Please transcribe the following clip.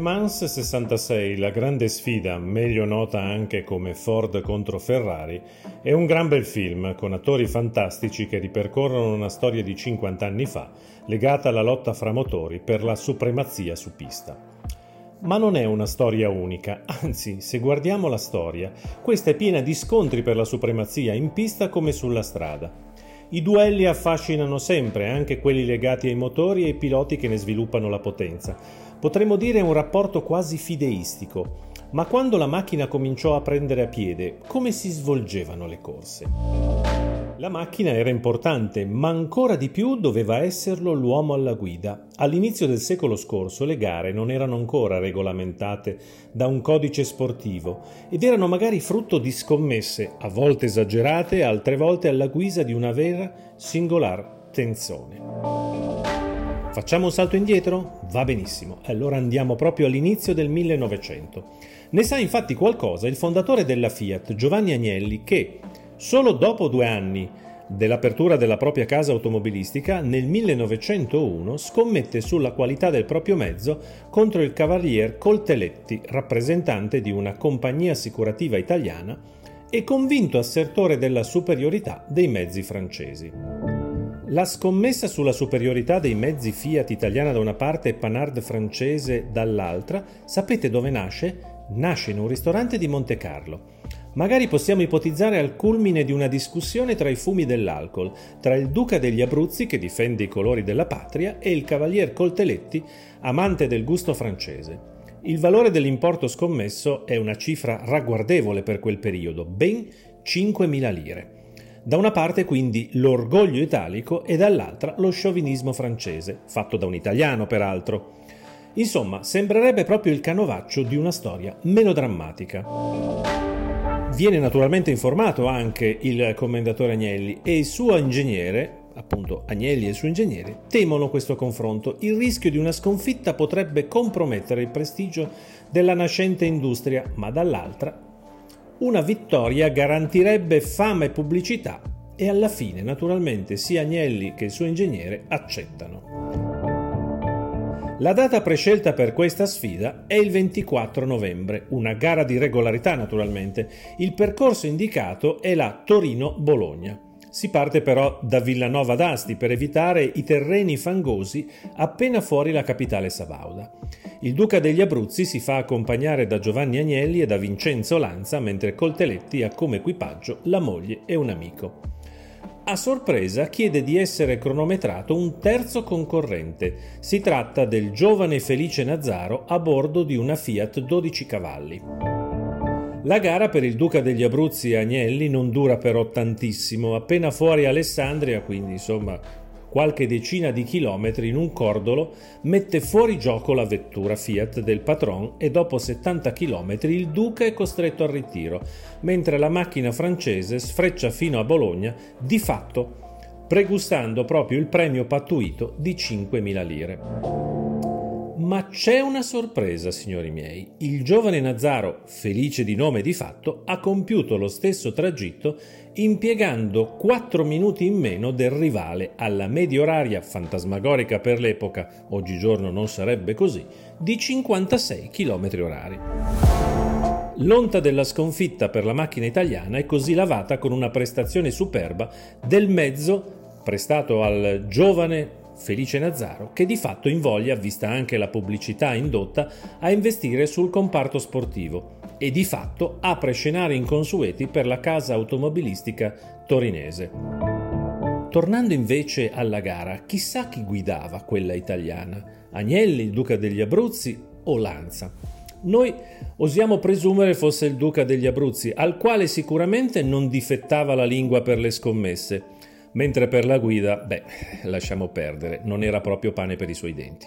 Mans 66, la grande sfida, meglio nota anche come Ford contro Ferrari, è un gran bel film con attori fantastici che ripercorrono una storia di 50 anni fa legata alla lotta fra motori per la supremazia su pista. Ma non è una storia unica, anzi, se guardiamo la storia, questa è piena di scontri per la supremazia in pista come sulla strada. I duelli affascinano sempre, anche quelli legati ai motori e ai piloti che ne sviluppano la potenza Potremmo dire un rapporto quasi fideistico, ma quando la macchina cominciò a prendere a piede, come si svolgevano le corse? La macchina era importante, ma ancora di più doveva esserlo l'uomo alla guida. All'inizio del secolo scorso le gare non erano ancora regolamentate da un codice sportivo ed erano magari frutto di scommesse, a volte esagerate, altre volte alla guisa di una vera singolar tensione. Facciamo un salto indietro? Va benissimo, allora andiamo proprio all'inizio del 1900. Ne sa infatti qualcosa il fondatore della Fiat, Giovanni Agnelli, che solo dopo due anni dell'apertura della propria casa automobilistica, nel 1901 scommette sulla qualità del proprio mezzo contro il cavalier Colteletti, rappresentante di una compagnia assicurativa italiana e convinto assertore della superiorità dei mezzi francesi. La scommessa sulla superiorità dei mezzi Fiat italiana da una parte e Panhard francese dall'altra, sapete dove nasce? Nasce in un ristorante di Monte Carlo. Magari possiamo ipotizzare al culmine di una discussione tra i fumi dell'alcol, tra il duca degli Abruzzi che difende i colori della patria e il cavalier Colteletti, amante del gusto francese. Il valore dell'importo scommesso è una cifra ragguardevole per quel periodo, ben 5.000 lire. Da una parte quindi l'orgoglio italico e dall'altra lo sciovinismo francese, fatto da un italiano peraltro. Insomma, sembrerebbe proprio il canovaccio di una storia melodrammatica. Viene naturalmente informato anche il commendatore Agnelli e il suo ingegnere, appunto Agnelli e il suo ingegnere, temono questo confronto. Il rischio di una sconfitta potrebbe compromettere il prestigio della nascente industria, ma dall'altra una vittoria garantirebbe fama e pubblicità e alla fine naturalmente sia Agnelli che il suo ingegnere accettano. La data prescelta per questa sfida è il 24 novembre, una gara di regolarità naturalmente. Il percorso indicato è la Torino-Bologna. Si parte però da Villanova d'Asti per evitare i terreni fangosi appena fuori la capitale sabauda. Il duca degli Abruzzi si fa accompagnare da Giovanni Agnelli e da Vincenzo Lanza, mentre Colteletti ha come equipaggio la moglie e un amico. A sorpresa chiede di essere cronometrato un terzo concorrente. Si tratta del giovane Felice Nazzaro a bordo di una Fiat 12 cavalli. La gara per il Duca degli Abruzzi e Agnelli non dura però tantissimo, appena fuori Alessandria, quindi insomma qualche decina di chilometri in un cordolo, mette fuori gioco la vettura Fiat del patron e dopo 70 chilometri il Duca è costretto al ritiro, mentre la macchina francese sfreccia fino a Bologna, di fatto pregustando proprio il premio pattuito di 5.000 lire. Ma c'è una sorpresa, signori miei. Il giovane Nazzaro, felice di nome di fatto, ha compiuto lo stesso tragitto impiegando 4 minuti in meno del rivale alla media oraria fantasmagorica per l'epoca, oggigiorno non sarebbe così, di 56 km orari. L'onta della sconfitta per la macchina italiana è così lavata con una prestazione superba del mezzo prestato al giovane Felice Nazzaro, che di fatto invoglia, vista anche la pubblicità indotta, a investire sul comparto sportivo e di fatto apre scenari inconsueti per la casa automobilistica torinese. Tornando invece alla gara, chissà chi guidava quella italiana, Agnelli, il duca degli Abruzzi o Lanza. Noi osiamo presumere fosse il duca degli Abruzzi, al quale sicuramente non difettava la lingua per le scommesse, mentre per la guida, beh, lasciamo perdere, non era proprio pane per i suoi denti.